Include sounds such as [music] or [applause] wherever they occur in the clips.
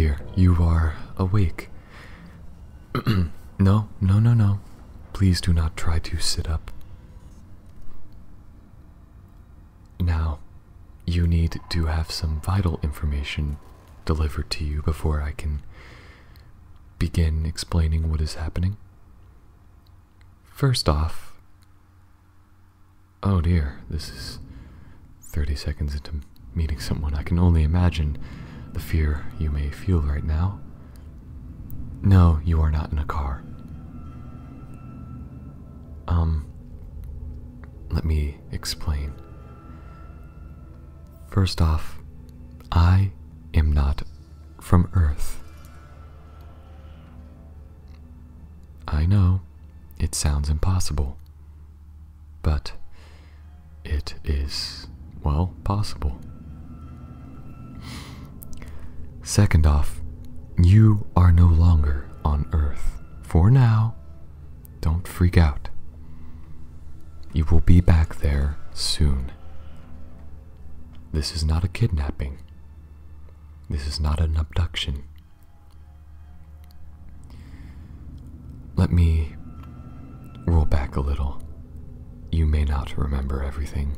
dear, you are awake. [clears throat] no, no, no, no. Please do not try to sit up. Now, you need to have some vital information delivered to you before I can begin explaining what is happening. First off, oh dear, this is 30 seconds into meeting someone. I can only imagine the fear you may feel right now. No, you are not in a car. Um, let me explain. First off, I am not from Earth. I know it sounds impossible, but it is, well, possible. Second off, you are no longer on Earth. For now, don't freak out. You will be back there soon. This is not a kidnapping. This is not an abduction. Let me roll back a little. You may not remember everything.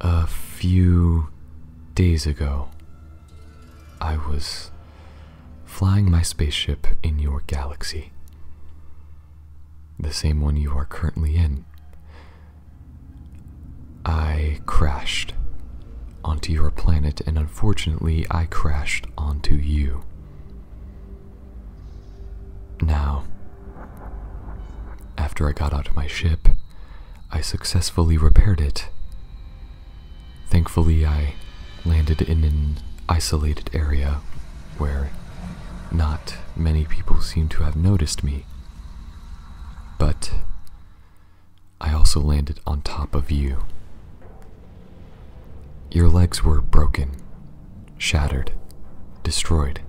A few days ago, I was flying my spaceship in your galaxy. The same one you are currently in. I crashed onto your planet, and unfortunately, I crashed onto you. Now, after I got out of my ship, I successfully repaired it. Thankfully, I landed in an isolated area where not many people seem to have noticed me. But I also landed on top of you. Your legs were broken, shattered, destroyed.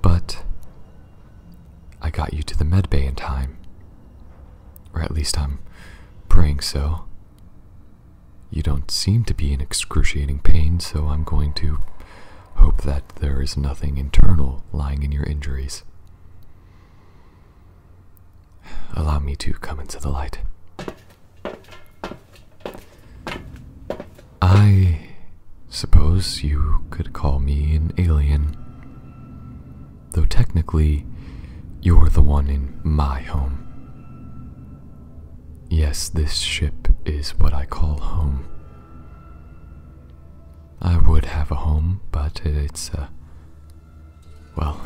But I got you to the medbay in time. Or at least I'm praying so. You don't seem to be in excruciating pain, so I'm going to hope that there is nothing internal lying in your injuries. Allow me to come into the light. I suppose you could call me an alien. Though technically, you're the one in my home. Yes, this ship is what I call home. I would have a home, but it's a. Well,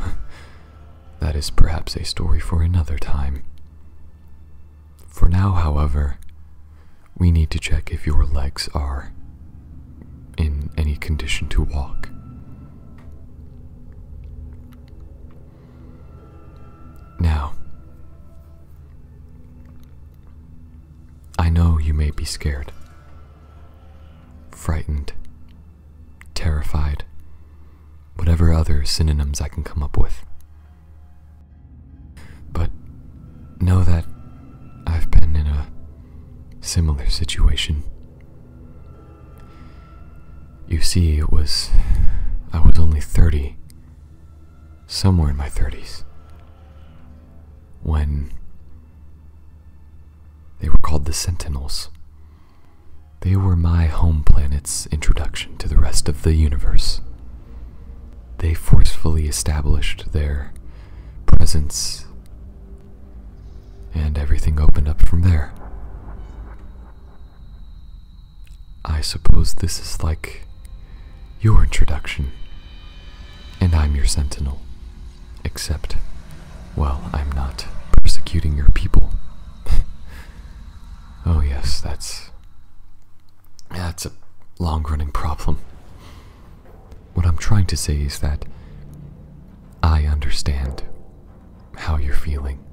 [laughs] that is perhaps a story for another time. For now, however, we need to check if your legs are in any condition to walk. Now, I know you may be scared, frightened, terrified, whatever other synonyms I can come up with. But know that I've been in a similar situation. You see, it was. I was only 30, somewhere in my 30s, when they were called the Sentinels. They were my home planet's introduction to the rest of the universe. They forcefully established their presence, and everything opened up from there. I suppose this is like your introduction, and I'm your sentinel. Except, well, I'm not persecuting your people. That's. That's a long running problem. What I'm trying to say is that I understand how you're feeling,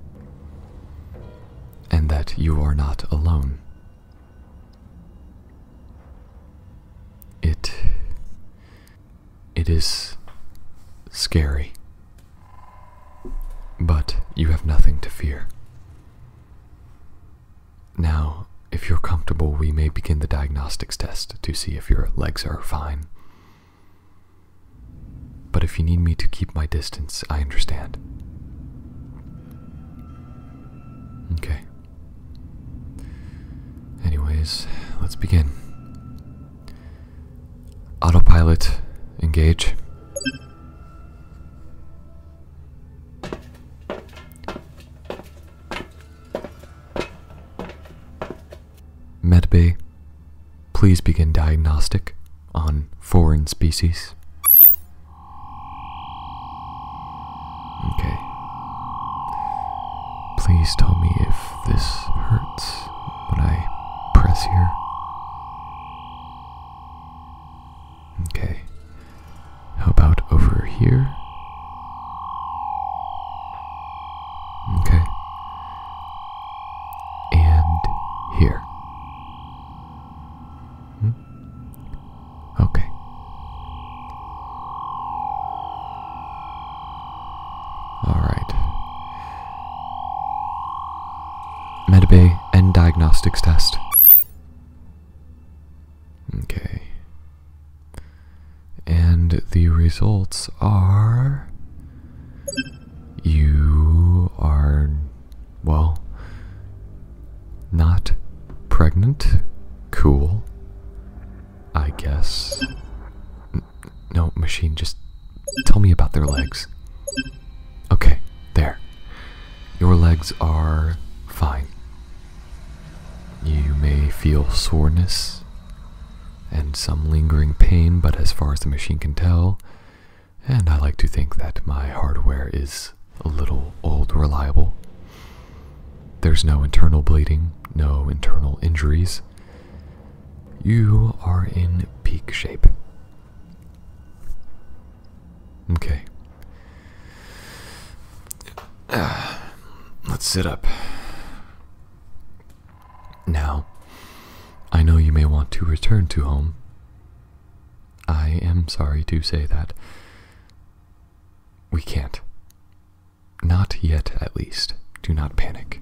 and that you are not alone. It. It is scary. But you have nothing to fear. Now, if you're comfortable, we may begin the diagnostics test to see if your legs are fine. But if you need me to keep my distance, I understand. Okay. Anyways, let's begin. Autopilot, engage. Please begin diagnostic on foreign species. Okay. Please tell me if this hurts test. Okay. And the results are. You are. Well. Not pregnant. Cool. I guess. No, machine, just tell me about their legs. Okay, there. Your legs are fine. Feel soreness and some lingering pain, but as far as the machine can tell, and I like to think that my hardware is a little old reliable, there's no internal bleeding, no internal injuries. You are in peak shape. Okay. Ah, let's sit up. Now, I know you may want to return to home. I am sorry to say that. We can't. Not yet, at least. Do not panic.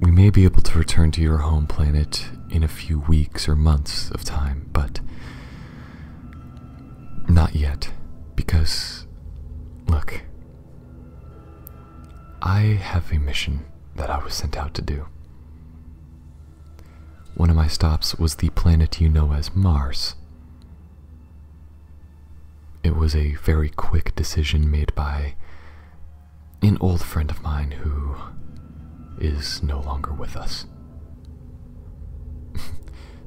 We may be able to return to your home planet in a few weeks or months of time, but not yet, because, look, I have a mission that I was sent out to do. One of my stops was the planet you know as Mars. It was a very quick decision made by an old friend of mine who is no longer with us. [laughs]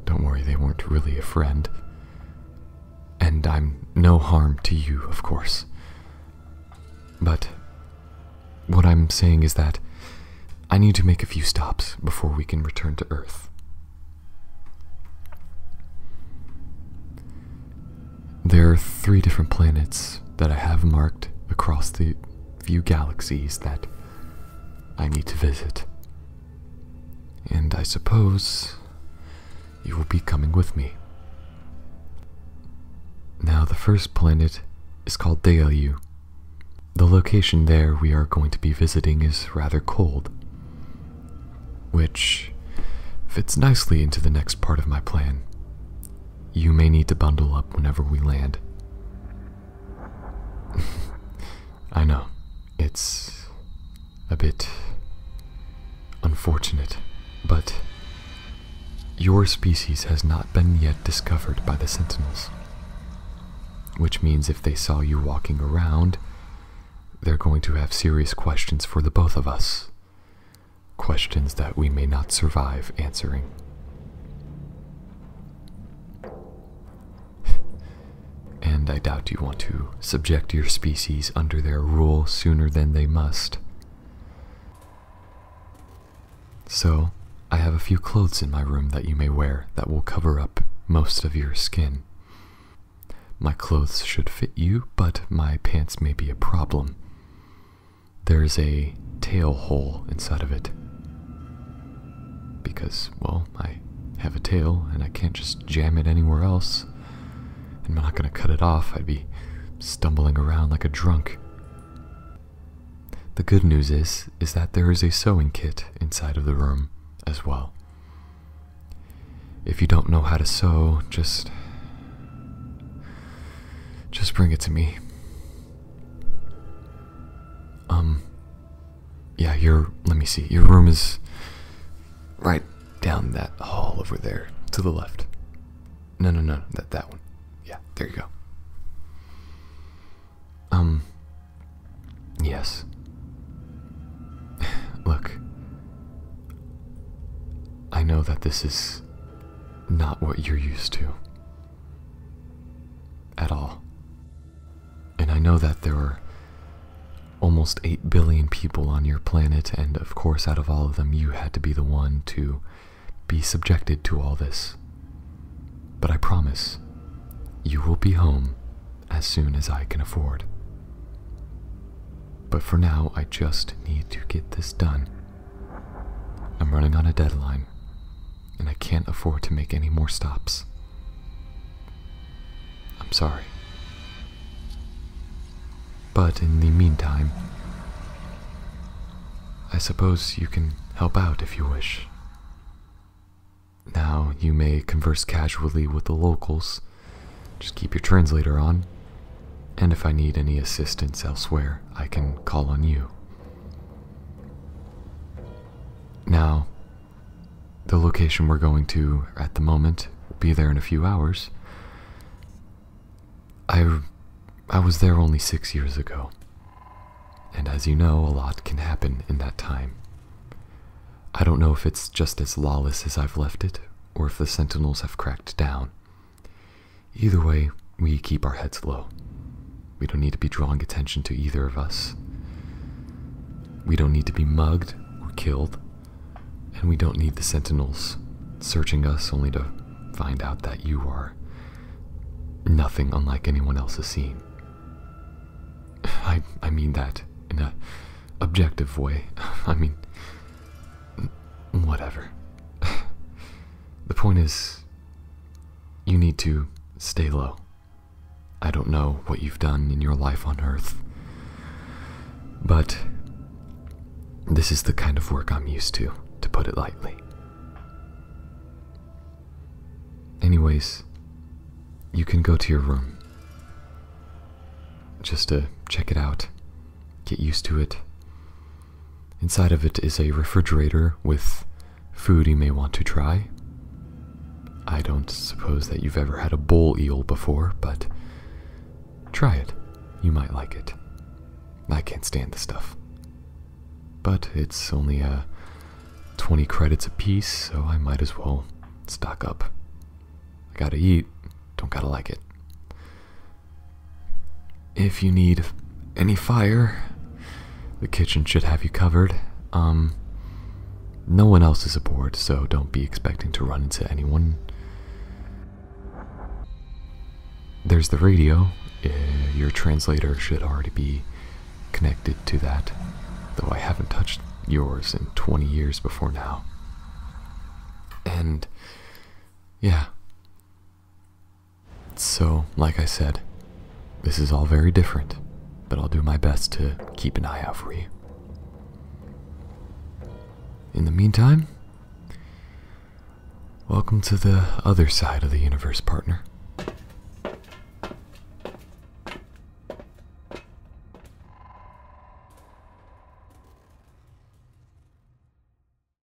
Don't worry, they weren't really a friend. And I'm no harm to you, of course. But what I'm saying is that I need to make a few stops before we can return to Earth. There are three different planets that I have marked across the few galaxies that I need to visit. And I suppose you will be coming with me. Now, the first planet is called Dealu. The location there we are going to be visiting is rather cold, which fits nicely into the next part of my plan. You may need to bundle up whenever we land. I know, it's a bit unfortunate, but your species has not been yet discovered by the Sentinels. Which means if they saw you walking around, they're going to have serious questions for the both of us. Questions that we may not survive answering. I doubt you want to subject your species under their rule sooner than they must. So, I have a few clothes in my room that you may wear that will cover up most of your skin. My clothes should fit you, but my pants may be a problem. There's a tail hole inside of it. Because, well, I have a tail and I can't just jam it anywhere else. I'm not gonna cut it off, I'd be stumbling around like a drunk. The good news is is that there is a sewing kit inside of the room as well. If you don't know how to sew, just Just bring it to me. Um, yeah, your, let me see, your room is right down that hall over there to the left. No, no, no, that, that one. Yeah, there you go. Um, yes. [sighs] Look, I know that this is not what you're used to. At all. And I know that there are almost 8 billion people on your planet, and of course, out of all of them, you had to be the one to be subjected to all this. But I promise, you will be home as soon as I can afford. But for now, I just need to get this done. I'm running on a deadline, and I can't afford to make any more stops. I'm sorry. But in the meantime, I suppose you can help out if you wish. Now, you may converse casually with the locals. Just keep your translator on. And if I need any assistance elsewhere, I can call on you. Now, the location we're going to at the moment will be there in a few hours. I, I was there only six years ago. And as you know, a lot can happen in that time. I don't know if it's just as lawless as I've left it, or if the Sentinels have cracked down. Either way, we keep our heads low. We don't need to be drawing attention to either of us. We don't need to be mugged or killed, and we don't need the Sentinels searching us only to find out that you are nothing unlike anyone else has seen. [sighs] I, I mean that in a objective way. [laughs] I mean, whatever. [sighs] the point is, you need to stay low. I don't know what you've done in your life on Earth, but this is the kind of work I'm used to, to put it lightly. Anyways, you can go to your room just to check it out, get used to it. Inside of it is a refrigerator with food you may want to try. I don't suppose that you've ever had a bull eel before, but try it. You might like it. I can't stand the stuff. But it's only uh, 20 credits a piece, so I might as well stock up. I gotta eat, don't gotta like it. If you need any fire, the kitchen should have you covered. Um, no one else is aboard, so don't be expecting to run into anyone. There's the radio. Uh, your translator should already be connected to that, though I haven't touched yours in 20 years before now. And, yeah. So, like I said, this is all very different, but I'll do my best to keep an eye out for you. In the meantime, welcome to the other side of the universe, partner.